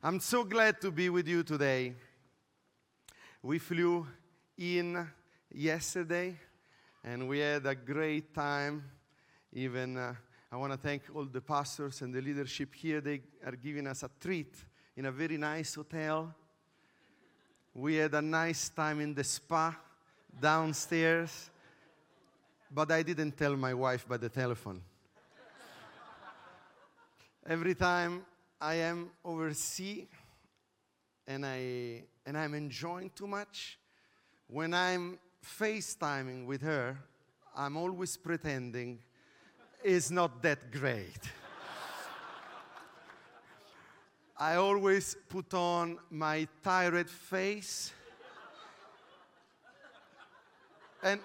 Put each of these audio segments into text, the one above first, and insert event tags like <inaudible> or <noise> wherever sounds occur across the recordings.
I'm so glad to be with you today. We flew in yesterday and we had a great time. Even uh, I want to thank all the pastors and the leadership here. They are giving us a treat in a very nice hotel. We had a nice time in the spa downstairs, but I didn't tell my wife by the telephone. Every time I am overseas and, I, and I'm enjoying too much, when I'm FaceTiming with her, I'm always pretending it's not that great. I always put on my tired face. And,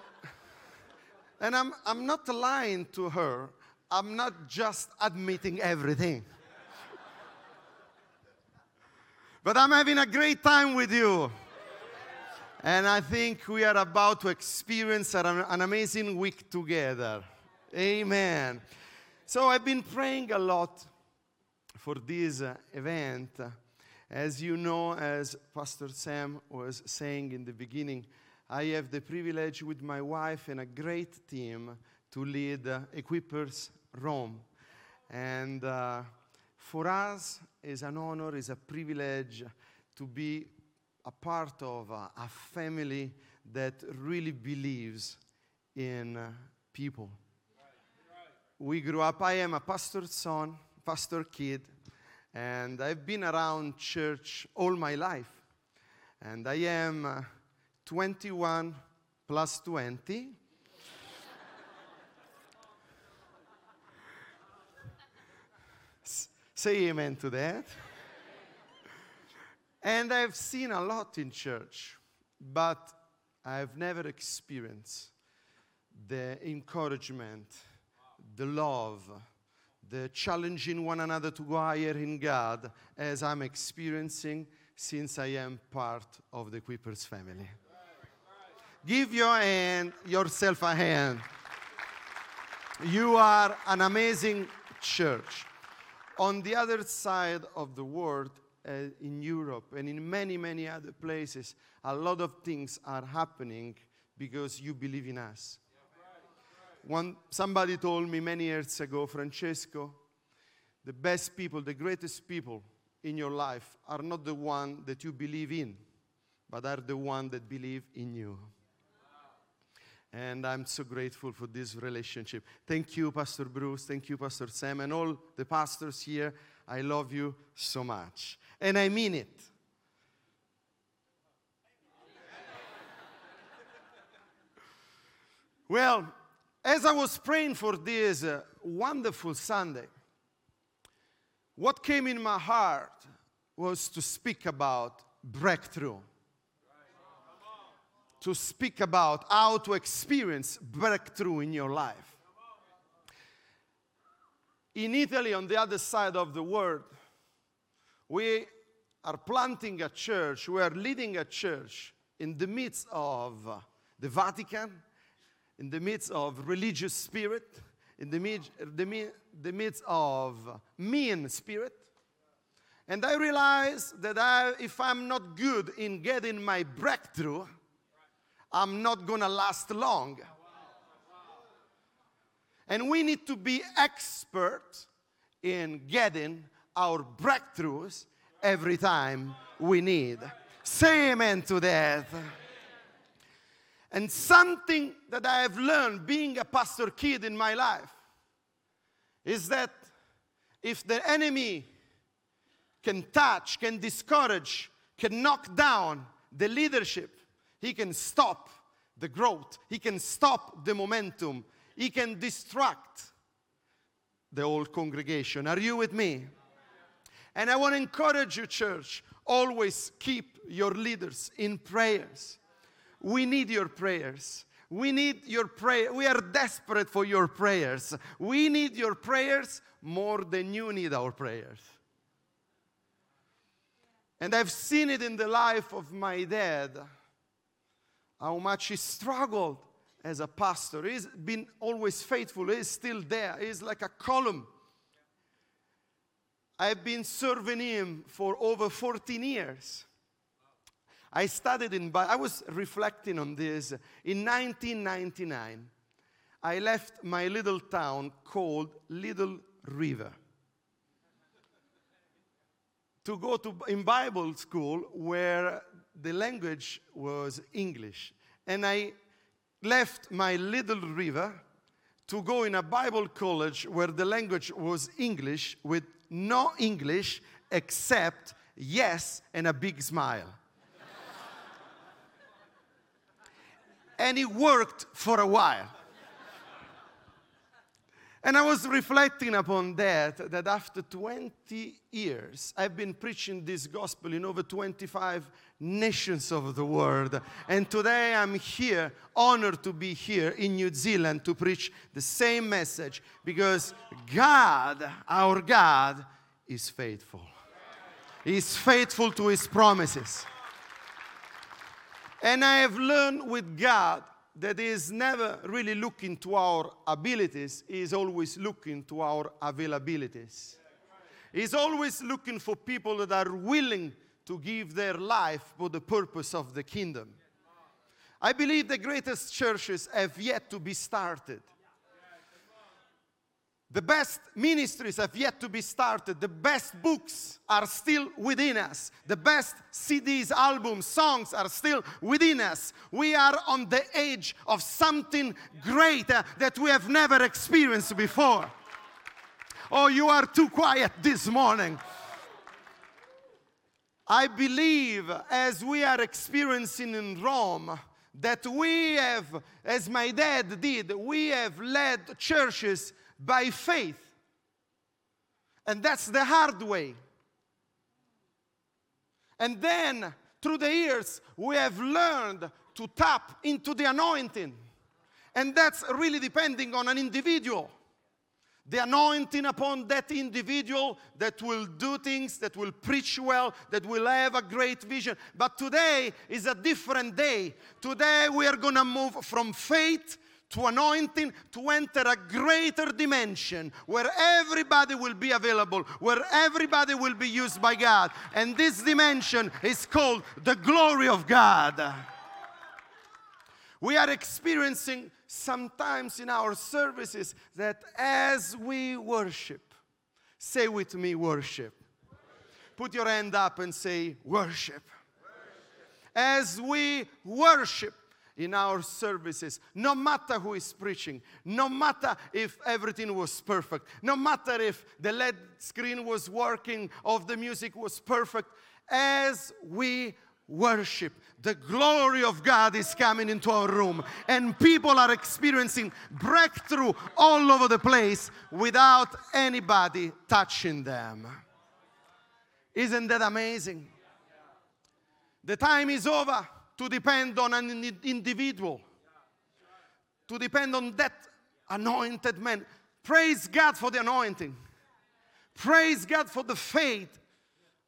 and I'm, I'm not lying to her. I'm not just admitting everything. But I'm having a great time with you. And I think we are about to experience an, amazing week together. Amen. So I've been praying a lot for this event. As you know, as Pastor Sam was saying in the beginning, I have the privilege with my wife and a great team to lead Equippers Rome. And uh, for us, it's an honor, it's a privilege to be a part of a, a family that really believes in uh, people. We grew up, I am a pastor's son, pastor kid, and I've been around church all my life. And I am uh, 21 plus 20. Say amen to that. and I've seen a lot in church, but I've never experienced the encouragement, the love, the challenging one another to go higher in God as I'm experiencing since I am part of the Equippers family. Give your hand, yourself a hand. You are an amazing church. On the other side of the world, uh, in Europe and in many, many other places, a lot of things are happening because you believe in us. One, somebody told me many years ago, Francesco, the best people, the greatest people in your life are not the one that you believe in, but are the one that believe in you. And I'm so grateful for this relationship. Thank you, Pastor Bruce. Thank you, Pastor Sam, and all the pastors here. I love you so much. And I mean it. Well, as I was praying for this uh, wonderful Sunday, what came in my heart was to speak about breakthrough. To speak about how to experience breakthrough in your life. In Italy, on the other side of the world, we are planting a church, we are leading a church in the midst of the Vatican, in the midst of religious spirit, in the, the, the midst of mean spirit. And I realize that I, if I'm not good in getting my breakthrough, I'm not gonna last long. And we need to be expert in getting our breakthroughs every time we need. Say amen to that. And something that I have learned being a pastor kid in my life is that if the enemy can touch, can discourage, can knock down the leadership, he can stop the growth, he can stop the momentum, he can distract the whole congregation. Are you with me? And I want to encourage you, church, always keep your leaders in prayers. We need your prayers. We need your prayer. We are desperate for your prayers. We need your prayers more than you need our prayers. And I've seen it in the life of my dad, how much he struggled as a pastor. He's been always faithful, he's still there, he's like a column. I've been serving Him for over 14 years. I studied in, I was reflecting on this. In 1999, I left my little town called Little River to go to in Bible school where the language was English. And I left my little river to go in a Bible college where the language was English with no English except yes and a big smile. and it worked for a while. And I was reflecting upon that, that after 20 years, I've been preaching this gospel in over 25 nations of the world. And today I'm here, honored to be here in New Zealand to preach the same message because God, our God, is faithful. He's faithful to his promises. And I have learned with God that is never really looking to our abilities, is always looking to our availabilities. He's always looking for people that are willing to give their life for the purpose of the kingdom. I believe the greatest churches have yet to be started. The best ministries have yet to be started. The best books are still within us. The best CDs, albums, songs are still within us. We are on the edge of something greater uh, that we have never experienced before. Oh, you are too quiet this morning. I believe as we are experiencing in Rome, that we have, as my dad did, we have led churches by faith. And that's the hard way. And then, through the years, we have learned to tap into the anointing. And that's really depending on an individual. The anointing upon that individual that will do things, that will preach well, that will have a great vision. But today is a different day. Today we are going to move from faith to anointing to enter a greater dimension where everybody will be available, where everybody will be used by God. And this dimension is called the glory of God. We are experiencing sometimes in our services that as we worship, say with me, worship. Put your hand up and say, worship. As we worship, in our services, no matter who is preaching, no matter if everything was perfect, no matter if the LED screen was working or the music was perfect, as we worship, the glory of God is coming into our room, and people are experiencing breakthrough all over the place without anybody touching them. Isn't that amazing? The time is over to depend on an individual, to depend on that anointed man. Praise God for the anointing. Praise God for the faith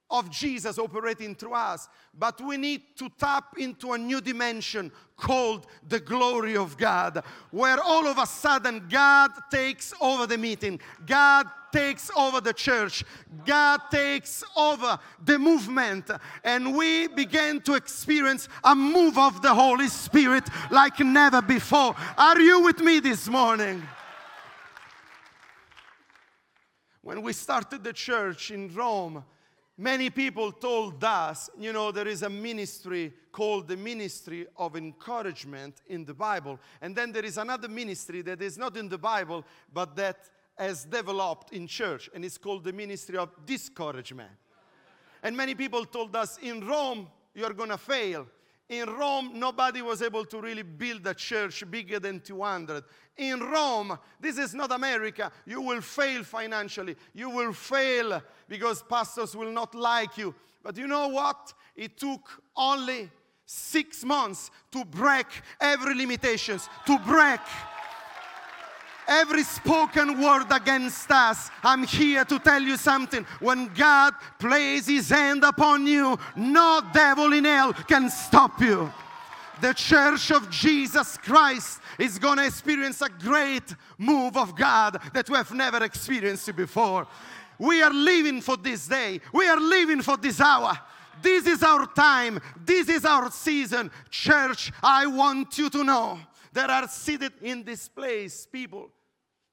of Jesus operating through us. But we need to tap into a new dimension called the glory of God, where all of a sudden God takes over the meeting, God takes over the church, God takes over the movement, and we begin to experience a move of the Holy Spirit like never before. Are you with me this morning? When we started the church in Rome, Many people told us, you know, there is a ministry called the ministry of encouragement in the Bible. And then there is another ministry that is not in the Bible, but that has developed in church, and it's called the ministry of discouragement. And many people told us, in Rome, you're gonna fail. In Rome, nobody was able to really build a church bigger than 200. In Rome, this is not America. You will fail financially. You will fail because pastors will not like you. But you know what? It took only six months to break every limitations, to break every spoken word against us. I'm here to tell you something. When God plays his hand upon you, no devil in hell can stop you. The church of Jesus Christ is going to experience a great move of God that we have never experienced before. We are living for this day. We are living for this hour. This is our time. This is our season. Church, I want you to know there are seated in this place people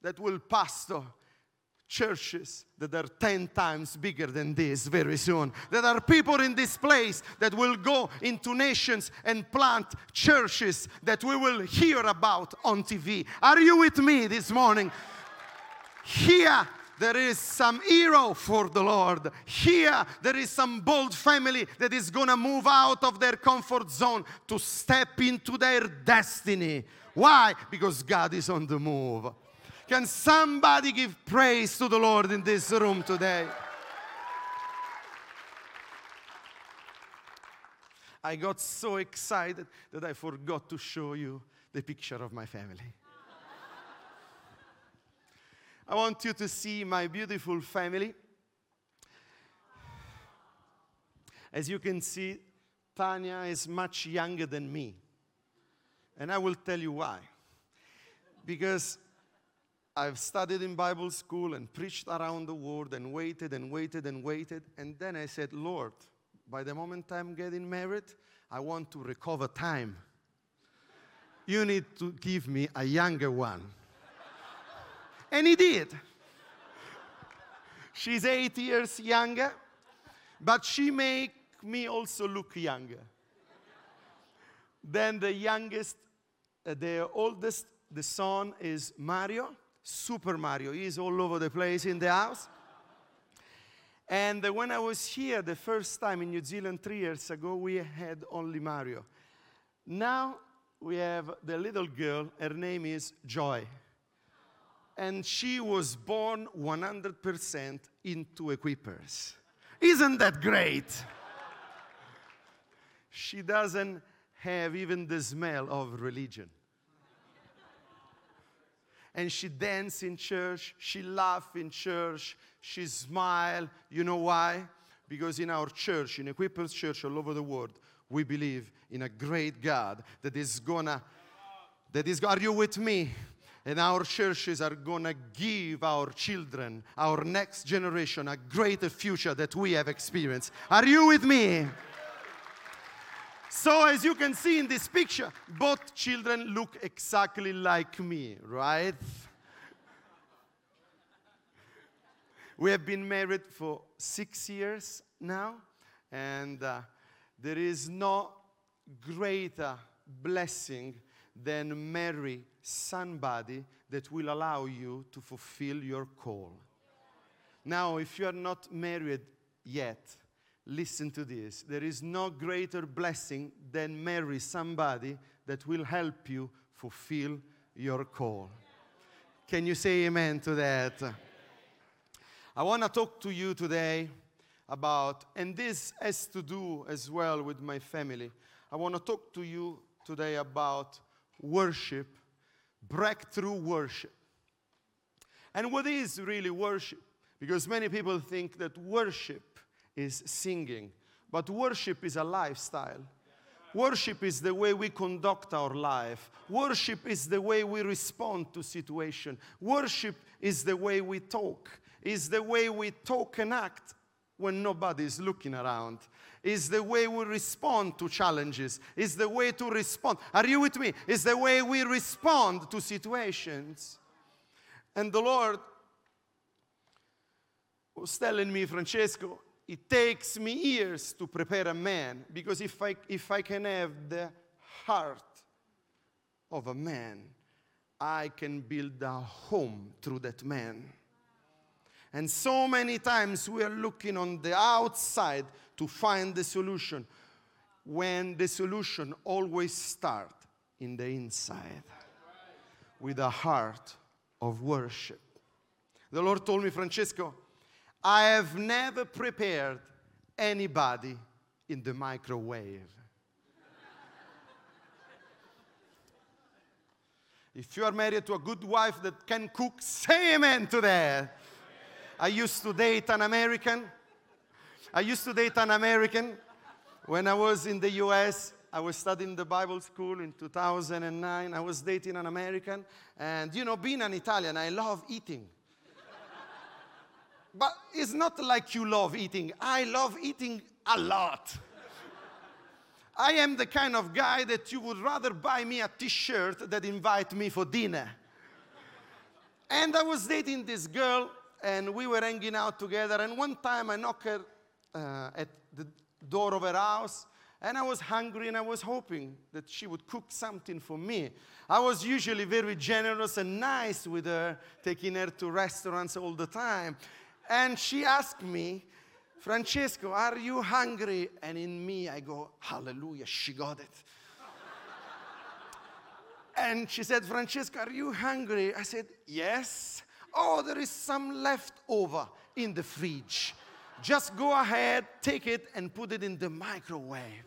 that will pastor churches that are 10 times bigger than this very soon. There are people in this place that will go into nations and plant churches that we will hear about on TV. Are you with me this morning? Here, there is some hero for the Lord. Here, there is some bold family that is going to move out of their comfort zone to step into their destiny. Why? Because God is on the move. Can somebody give praise to the Lord in this room today? I got so excited that I forgot to show you the picture of my family. I want you to see my beautiful family. As you can see, Tanya is much younger than me. And I will tell you why. Because I've studied in Bible school and preached around the world and waited and waited and waited. And then I said, Lord, by the moment I'm getting married, I want to recover time. You need to give me a younger one. And he did. She's eight years younger, but she make me also look younger. then the youngest, uh, the oldest, the son is Mario Super Mario. He's all over the place in the house. And when I was here the first time in New Zealand three years ago, we had only Mario. Now we have the little girl, her name is Joy. And she was born 100% into Equippers. Isn't that great? she doesn't have even the smell of religion and she dance in church, she laugh in church, she smile. You know why? Because in our church, in Equippers Church all over the world, we believe in a great God that is gonna, that is, are you with me? And our churches are gonna give our children, our next generation, a greater future that we have experienced. Are you with me? So, as you can see in this picture, both children look exactly like me, right? we have been married for six years now, and uh, there is no greater blessing than marry somebody that will allow you to fulfill your call. Now, if you are not married yet, Listen to this. There is no greater blessing than marry somebody that will help you fulfill your call. Can you say amen to that? I want to talk to you today about, and this has to do as well with my family. I want to talk to you today about worship, breakthrough worship. And what is really worship? Because many people think that worship is singing. But worship is a lifestyle. Worship is the way we conduct our life. Worship is the way we respond to situation. Worship is the way we talk. Is the way we talk and act when nobody is looking around. Is the way we respond to challenges. Is the way to respond. Are you with me? Is the way we respond to situations. And the Lord was telling me, Francesco, it takes me years to prepare a man because if I, if I can have the heart of a man, I can build a home through that man. And so many times we are looking on the outside to find the solution when the solution always starts in the inside with a heart of worship. The Lord told me, Francesco, I have never prepared anybody in the microwave. <laughs> if you are married to a good wife that can cook, say amen to that. I used to date an American. I used to date an American when I was in the US. I was studying the Bible school in 2009. I was dating an American. And you know, being an Italian, I love eating. But it's not like you love eating. I love eating a lot. I am the kind of guy that you would rather buy me a t shirt than invite me for dinner. And I was dating this girl, and we were hanging out together. And one time I knocked her uh, at the door of her house, and I was hungry, and I was hoping that she would cook something for me. I was usually very generous and nice with her, taking her to restaurants all the time. And she asked me, Francesco, are you hungry? And in me, I go, Hallelujah, she got it. <laughs> And she said, Francesco, are you hungry? I said, Yes. Oh, there is some left over in the fridge. Just go ahead, take it, and put it in the microwave.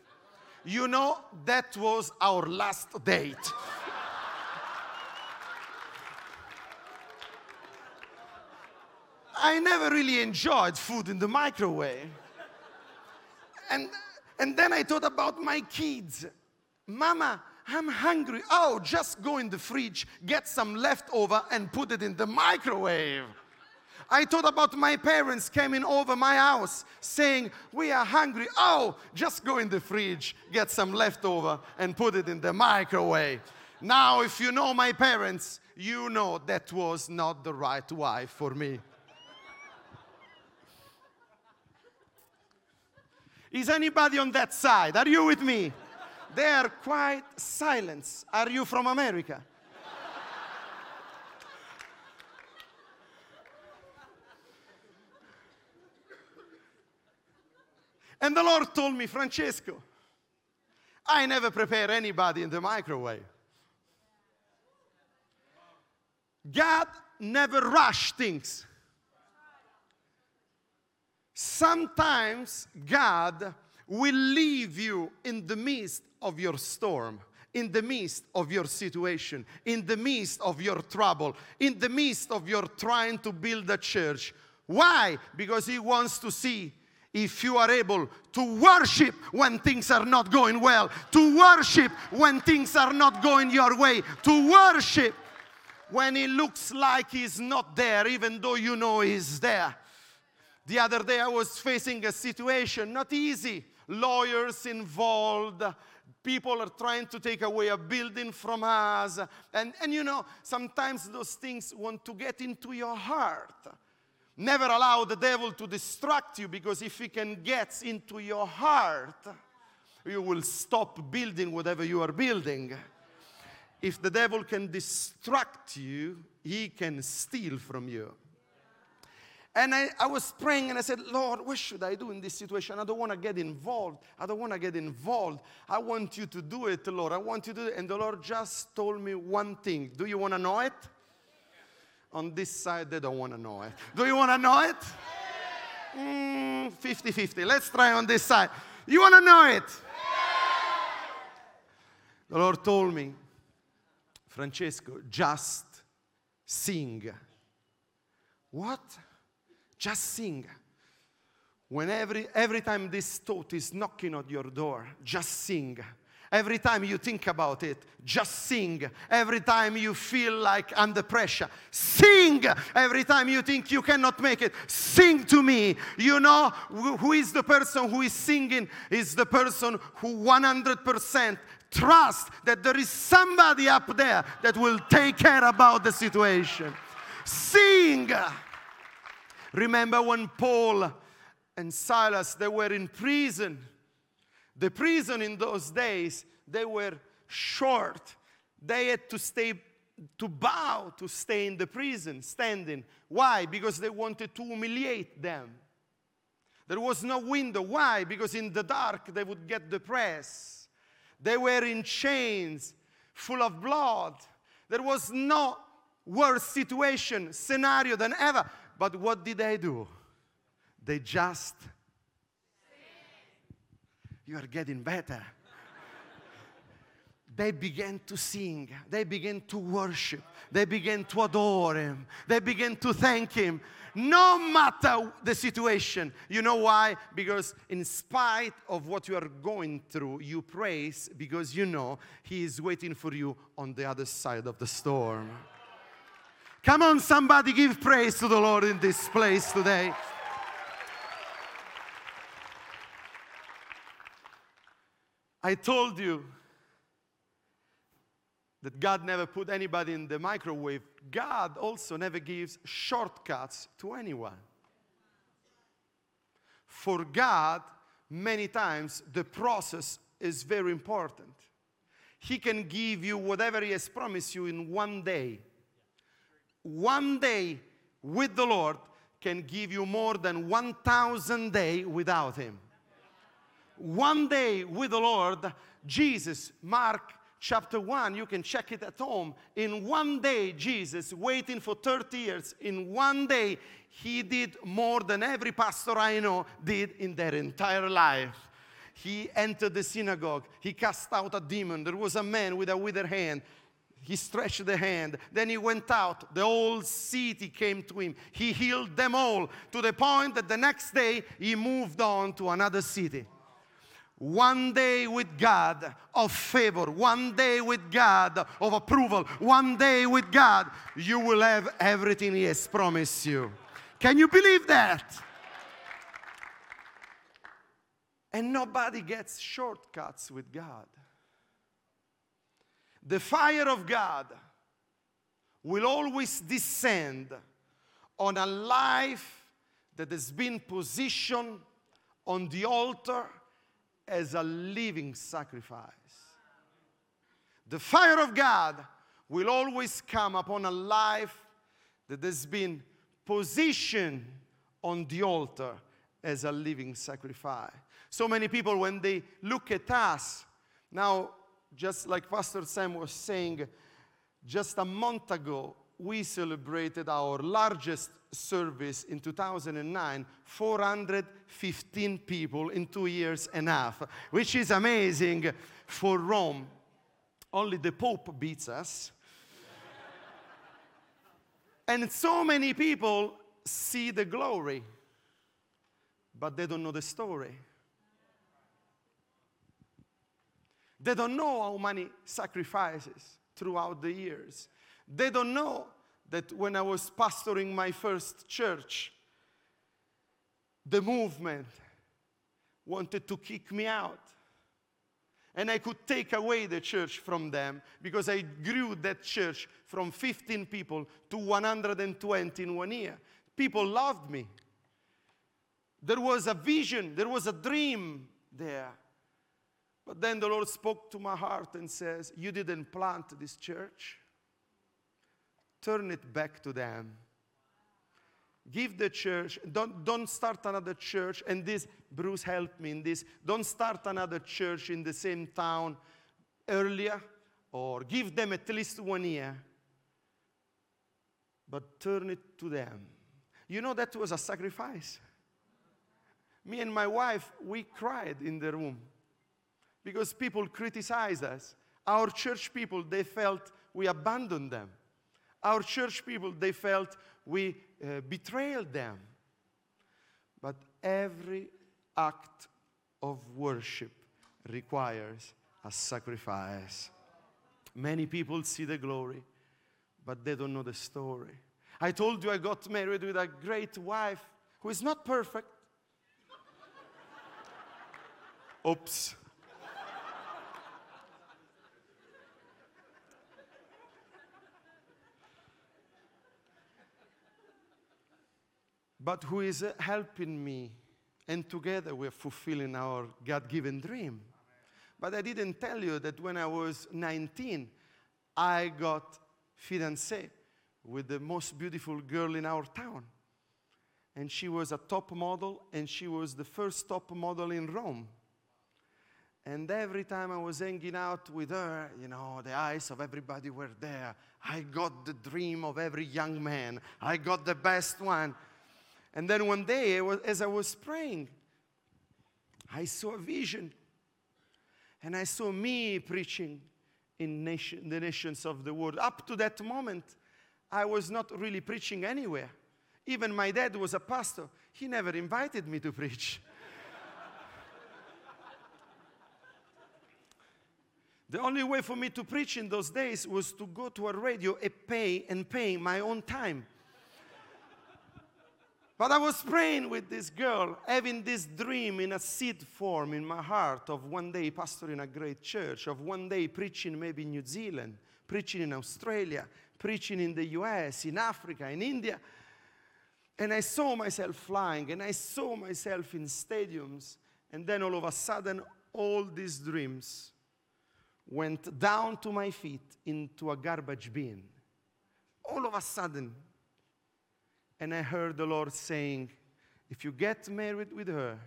You know, that was our last date. I never really enjoyed food in the microwave. And, and then I thought about my kids. Mama, I'm hungry. Oh, just go in the fridge, get some leftover, and put it in the microwave. I thought about my parents coming over my house saying, We are hungry. Oh, just go in the fridge, get some leftover, and put it in the microwave. Now, if you know my parents, you know that was not the right wife for me. Is anybody on that side? Are you with me? They are quite silent. Are you from America? and the Lord told me, Francesco, I never prepare anybody in the microwave. God never rush things. Sometimes God will leave you in the midst of your storm, in the midst of your situation, in the midst of your trouble, in the midst of your trying to build a church. Why? Because He wants to see if you are able to worship when things are not going well, to worship when things are not going your way, to worship when it looks like He's not there, even though you know He's there. The other day I was facing a situation, not easy lawyers involved. People are trying to take away a building from us. And, and you know, sometimes those things want to get into your heart. Never allow the devil to distract you because if he can get into your heart, you will stop building whatever you are building. If the devil can distract you, he can steal from you. And I, I, was praying and I said, Lord, what should I do in this situation? I don't want to get involved. I don't want to get involved. I want you to do it, Lord. I want you to do it. And the Lord just told me one thing. Do you want to know it? On this side, they don't want to know it. Do you want to know it? 50 mm, 50. Let's try on this side. You want to know it? The Lord told me, Francesco, just sing. What? Just sing. When every, every time this thought is knocking on your door, just sing. Every time you think about it, just sing. Every time you feel like under pressure, sing. Every time you think you cannot make it, sing to me. You know who is the person who is singing? Is the person who 100% trust that there is somebody up there that will take care about the situation. Sing. Remember when Paul and Silas they were in prison. The prison in those days, they were short. They had to stay to bow to stay in the prison standing. Why? Because they wanted to humiliate them. There was no window. Why? Because in the dark they would get depressed. They were in chains, full of blood. There was no worse situation, scenario than ever. But what did they do? They just, you are getting better. they began to sing, they began to worship, they began to adore Him, they began to thank Him. No matter the situation. You know why? Because, in spite of what you are going through, you praise because you know He is waiting for you on the other side of the storm. Come on, somebody give praise to the Lord in this place today. I told you that God never put anybody in the microwave. God also never gives shortcuts to anyone. For God, many times the process is very important. He can give you whatever He has promised you in one day. One day with the Lord can give you more than 1,000 days without Him. One day with the Lord, Jesus, Mark chapter 1, you can check it at home. In one day, Jesus, waiting for 30 years, in one day, he did more than every pastor I know did in their entire life. He entered the synagogue, he cast out a demon. There was a man with a withered hand. He stretched the hand. Then he went out. The whole city came to him. He healed them all to the point that the next day he moved on to another city. One day with God of favor, one day with God of approval, one day with God, you will have everything He has promised you. Can you believe that? And nobody gets shortcuts with God. The fire of God will always descend on a life that has been positioned on the altar as a living sacrifice. The fire of God will always come upon a life that has been positioned on the altar as a living sacrifice. So many people, when they look at us, now, just like Pastor Sam was saying, just a month ago, we celebrated our largest service in 2009 415 people in two years and a half which is amazing for rome. Only the pope beats us. <laughs> And so many people see the glory but they don't know the story they don't know how many sacrifices throughout the years they don't know that when I was pastoring my first church, the movement wanted to kick me out. And I could take away the church from them because I grew that church from 15 people to 120 in one year. People loved me. There was a vision, there was a dream there. But then the Lord spoke to my heart and says, You didn't plant this church turn it back to them. Give the church, don't, don't start another church. And this, Bruce helped me in this. Don't start another church in the same town earlier, or give them at least one year. But turn it to them. You know, that was a sacrifice. Me and my wife, we cried in the room because people criticized us. Our church people, they felt we abandoned them. Our church people, they felt we uh, betrayed them. But every act of worship requires a sacrifice. Many people see the glory, but they don't know the story. I told you I got married with a great wife who is not perfect. Oops. But who is helping me. And together we're fulfilling our God given dream. But I didn't tell you that when I was 19, I got fiancé with the most beautiful girl in our town. And she was a top model, and she was the first top model in Rome. And every time I was hanging out with her, you know, the eyes of everybody were there. I got the dream of every young man. I got the best one. And then one day, as I was praying, I saw a vision. And I saw me preaching in nation, the nations of the world. Up to that moment, I was not really preaching anywhere. Even my dad was a pastor. He never invited me to preach. <laughs> The only way for me to preach in those days was to go to a radio and pay and pay my own time. But I was praying with this girl, having this dream in a seed form in my heart of one day pastoring a great church, of one day preaching maybe in New Zealand, preaching in Australia, preaching in the US, in Africa, in India. And I saw myself flying and I saw myself in stadiums. And then all of a sudden, all these dreams went down to my feet into a garbage bin. All of a sudden, and I heard the Lord saying, If you get married with her,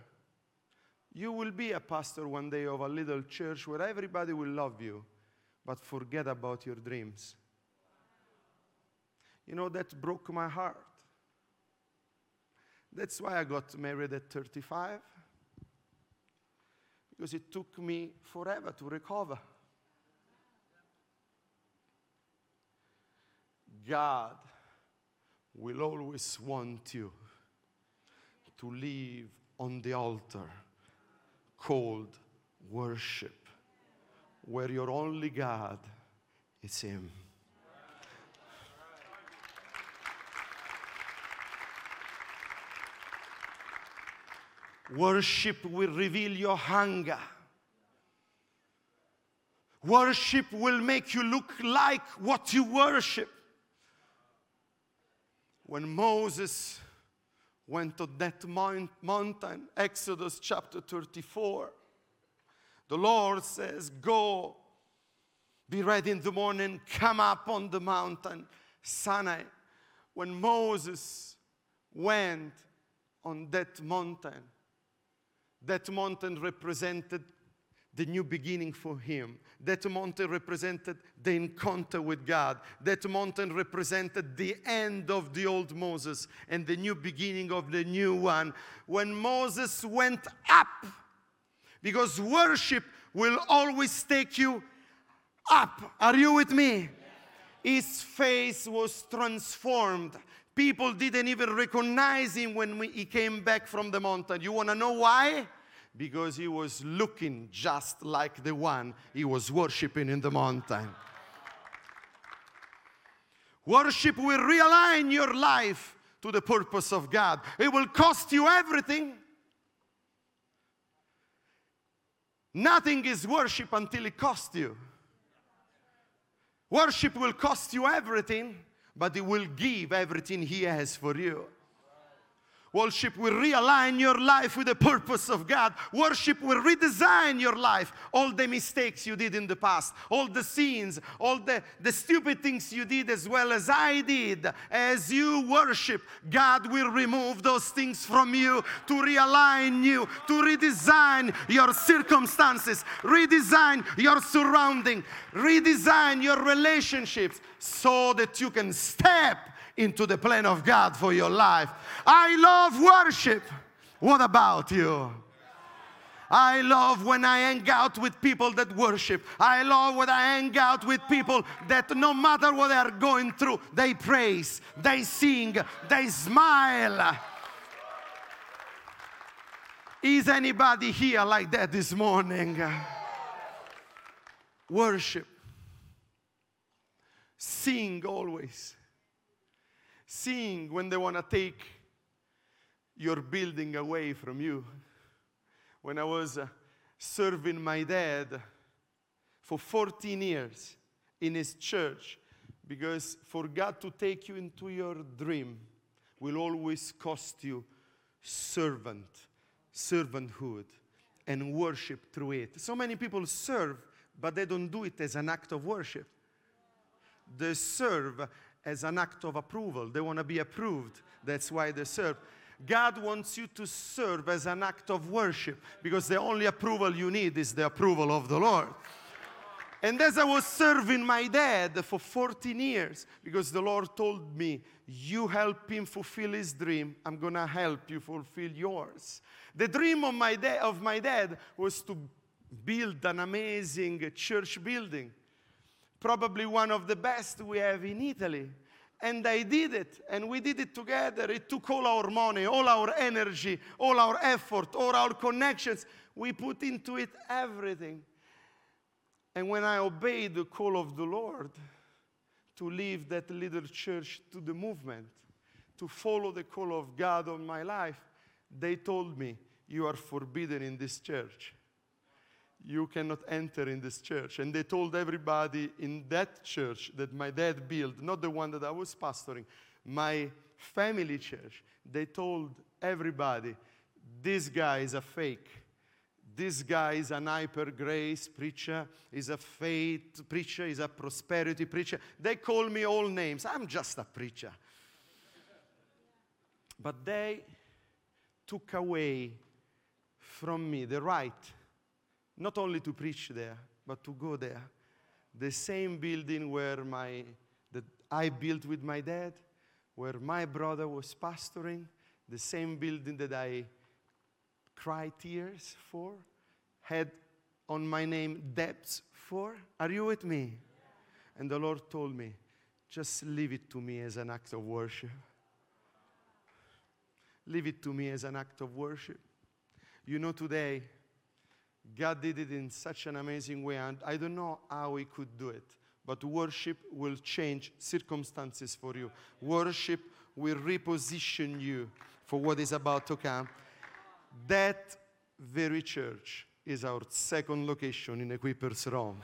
you will be a pastor one day of a little church where everybody will love you, but forget about your dreams. You know, that broke my heart. That's why I got married at 35, because it took me forever to recover. God will always want you to live on the altar called worship, where your only God is Him. Worship will reveal your hunger. Worship will make you look like what you worship when Moses went to that mountain, Exodus chapter 34, the Lord says, Go, be ready in the morning, come up on the mountain, Sinai. When Moses went on that mountain, that mountain represented the new beginning for him. That mountain represented the encounter with God. That mountain represented the end of the old Moses and the new beginning of the new one. When Moses went up, because worship will always take you up. Are you with me? His face was transformed. People didn't even recognize him when he came back from the mountain. You want to know why? Because he was looking just like the one he was worshiping in the mountain. Worship will realign your life to the purpose of God. It will cost you everything. Nothing is worship until it costs you. Worship will cost you everything, but it will give everything He has for you. Worship will realign your life with the purpose of God. Worship will redesign your life. All the mistakes you did in the past, all the sins, all the, the stupid things you did as well as I did. As you worship, God will remove those things from you to realign you, to redesign your circumstances, redesign your surrounding, redesign your relationships so that you can step into the plan of God for your life. I love worship. What about you? I love when I hang out with people that worship. I love when I hang out with people that no matter what they are going through, they praise, they sing, they smile. Is anybody here like that this morning? Worship. Sing always seeing when they want to take your building away from you. When I was uh, serving my dad for 14 years in his church, because for God to take you into your dream will always cost you servant, servanthood, and worship through it. So many people serve, but they don't do it as an act of worship. They serve as an act of approval. They want to be approved. That's why they serve. God wants you to serve as an act of worship because the only approval you need is the approval of the Lord. And as I was serving my dad for 14 years, because the Lord told me, You help him fulfill his dream, I'm gonna help you fulfill yours. The dream of my, da- of my dad was to build an amazing church building probably one of the best we have in Italy. And I did it, and we did it together. It took all our money, all our energy, all our effort, all our connections. We put into it everything. And when I obeyed the call of the Lord to leave that little church to the movement, to follow the call of God on my life, they told me, You are forbidden in this church. You cannot enter in this church. And they told everybody in that church that my dad built, not the one that I was pastoring, my family church, they told everybody, This guy is a fake this guy is an hyper grace preacher, is a faith preacher, is a prosperity preacher. They call me all names. I'm just a preacher. But they took away from me the right not only to preach there, but to go there. The same building where my, that I built with my dad, where my brother was pastoring, the same building that I cried tears for, had on my name debts for. Are you with me? And the Lord told me, just leave it to me as an act of worship. Leave it to me as an act of worship. You know, today, God did it in such an amazing way, and I don't know how He could do it, but worship will change circumstances for you. Worship will reposition you for what is about to come. That very church is our second location in Equippers Rome.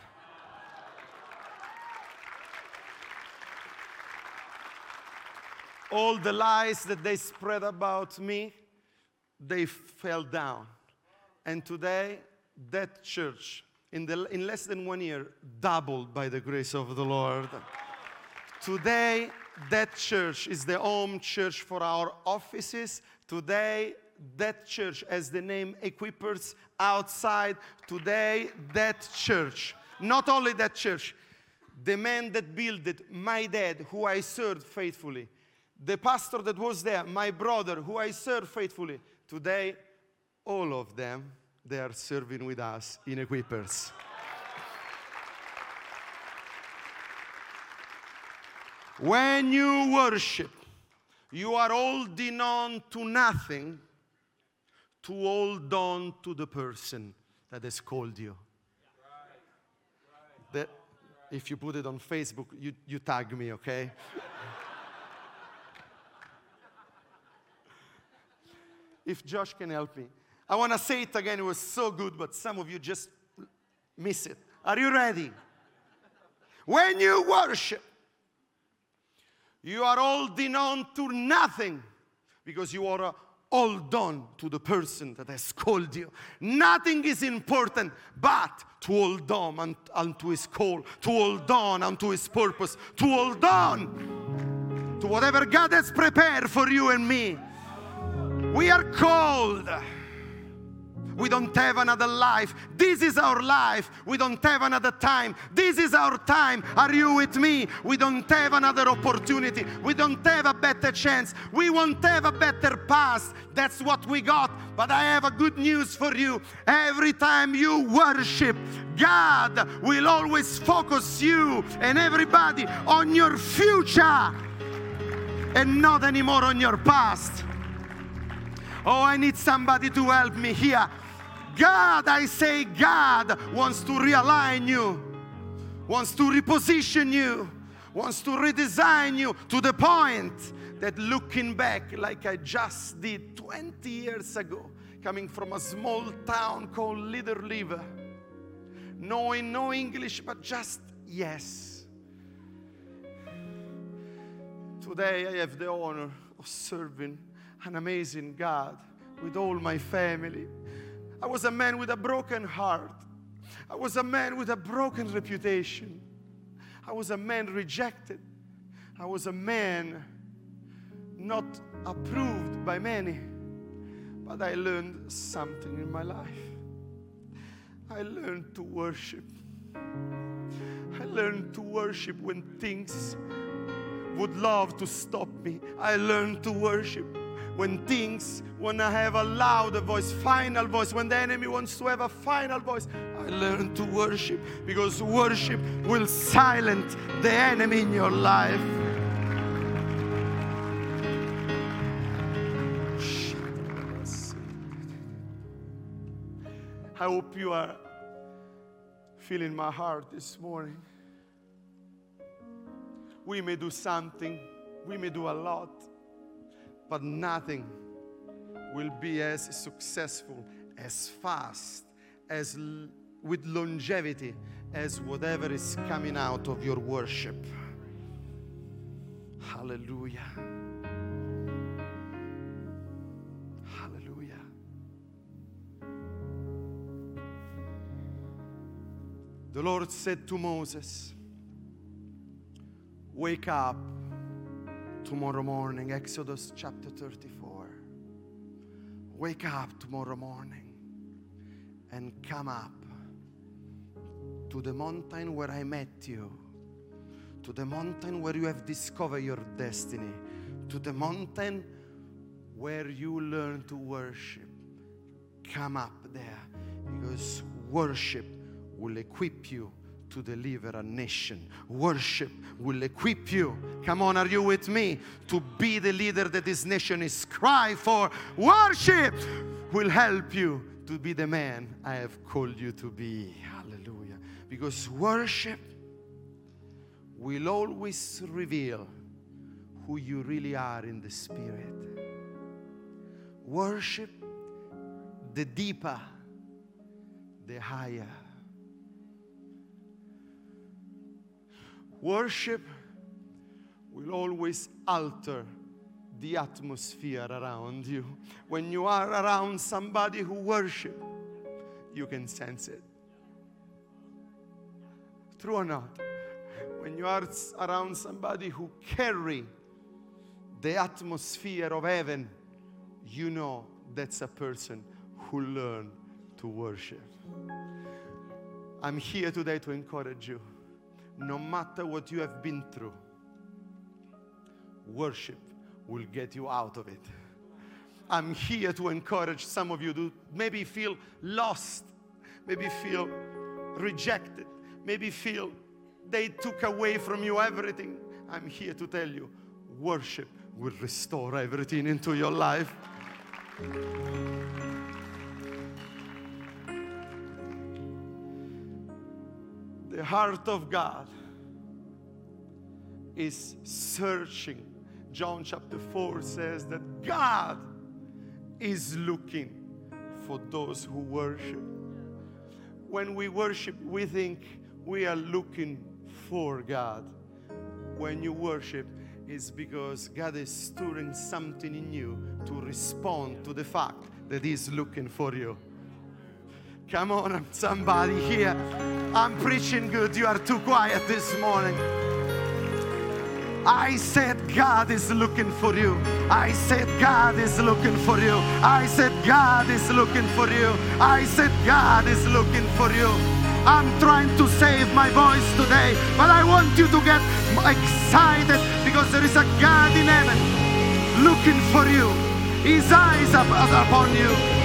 All the lies that they spread about me, they fell down. And today, that church, in, the, in less than one year, doubled by the grace of the Lord. Today, that church is the home church for our offices. Today, that church as the name equippers outside today that church not only that church the man that built it my dad who i served faithfully the pastor that was there my brother who i served faithfully today all of them they are serving with us in equippers when you worship you are holding on to nothing to hold on to the person that has called you. That if you put it on Facebook, you, you tag me, okay? <laughs> if Josh can help me. I want to say it again. It was so good, but some of you just miss it. Are you ready? When you worship, you are holding on to nothing because you are hold on to the person that has called you. Nothing is important but to hold on unto his call, to hold on unto his purpose, to hold on to whatever God has prepared for you and me. We are called we don't have another life. This is our life. We don't have another time. This is our time. Are you with me? We don't have another opportunity. We don't have a better chance. We won't have a better past. That's what we got. But I have a good news for you. Every time you worship, God will always focus you and everybody on your future and not anymore on your past. Oh, I need somebody to help me here. God, I say, God wants to realign you, wants to reposition you, wants to redesign you to the point that looking back, like I just did 20 years ago, coming from a small town called Little River, knowing no English but just yes. Today I have the honor of serving an amazing God with all my family I was a man with a broken heart. I was a man with a broken reputation. I was a man rejected. I was a man not approved by many. But I learned something in my life. I learned to worship. I learned to worship when things would love to stop me. I learned to worship when things want to have a louder voice, final voice, when the enemy wants to have a final voice, I learn to worship because worship will silence the enemy in your life. I hope you are feeling my heart this morning. We may do something, we may do a lot, but nothing will be as successful, as fast, as l- with longevity as whatever is coming out of your worship. Hallelujah. Hallelujah. The Lord said to Moses, Wake up tomorrow morning, Exodus chapter 34. Wake up tomorrow morning and come up to the mountain where I met you, to the mountain where you have discovered your destiny, to the mountain where you learn to worship. Come up there because worship will equip you to deliver a nation. Worship will equip you. Come on, are you with me? To be the leader that this nation is cry for. Worship will help you to be the man I have called you to be. Hallelujah. Because worship will always reveal who you really are in the spirit. Worship, the deeper, the higher. Worship will always alter the atmosphere around you. When you are around somebody who worship, you can sense it. True or not? When you are around somebody who carry the atmosphere of heaven, you know that's a person who learned to worship. I'm here today to encourage you. No matter what you have been through, worship will get you out of it. I'm here to encourage some of you to maybe feel lost, maybe feel rejected, maybe feel they took away from you everything. I'm here to tell you worship will restore everything into your life. The heart of God is searching. John chapter 4 says that God is looking for those who worship. When we worship, we think we are looking for God. When you worship, it's because God is stirring something in you to respond to the fact that He's looking for you. Come on, somebody here. I'm preaching good. You are too quiet this morning. I said God is looking for you. I said God is looking for you. I said God is looking for you. I said God is looking for you. I'm trying to save my voice today, but I want you to get excited because there is a God in heaven looking for you. His eyes are upon you.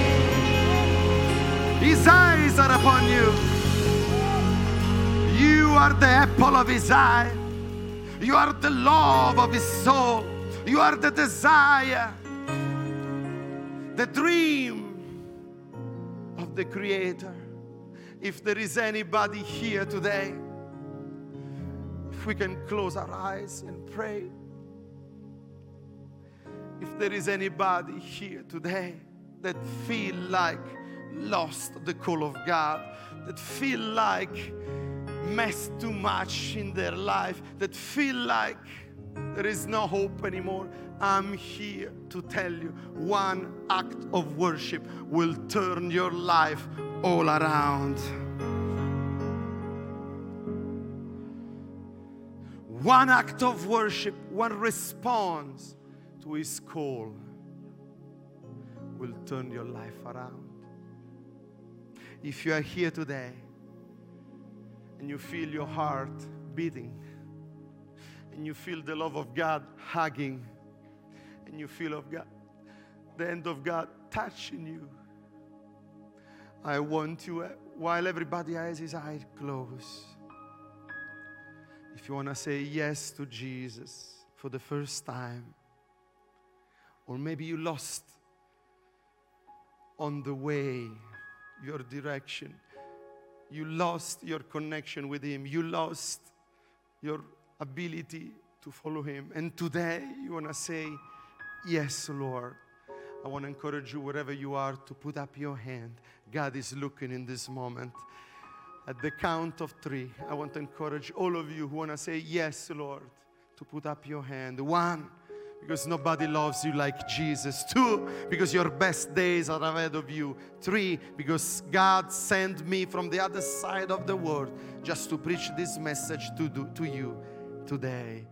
His eyes are upon you. You are the apple of his eye. You are the love of his soul. You are the desire, the dream of the Creator. If there is anybody here today, if we can close our eyes and pray. If there is anybody here today that feel like lost the call of God, that feel like messed too much in their life, that feel like there is no hope anymore, I'm here to tell you one act of worship will turn your life all around. One act of worship, one response to His call will turn your life around. If you are here today and you feel your heart beating, and you feel the love of God hugging, and you feel of God, the end of God touching you, I want you, uh, while everybody has his eyes closed, if you want to say yes to Jesus for the first time, or maybe you lost on the way, your direction, you lost your connection with Him, you lost your ability to follow Him. And today you want to say, Yes, Lord. I want to encourage you, wherever you are, to put up your hand. God is looking in this moment. At the count of three, I want to encourage all of you who want to say, Yes, Lord, to put up your hand. One, because nobody loves you like Jesus. Two, because your best days are ahead of you. Three, because God sent me from the other side of the world just to preach this message to, do, to you today.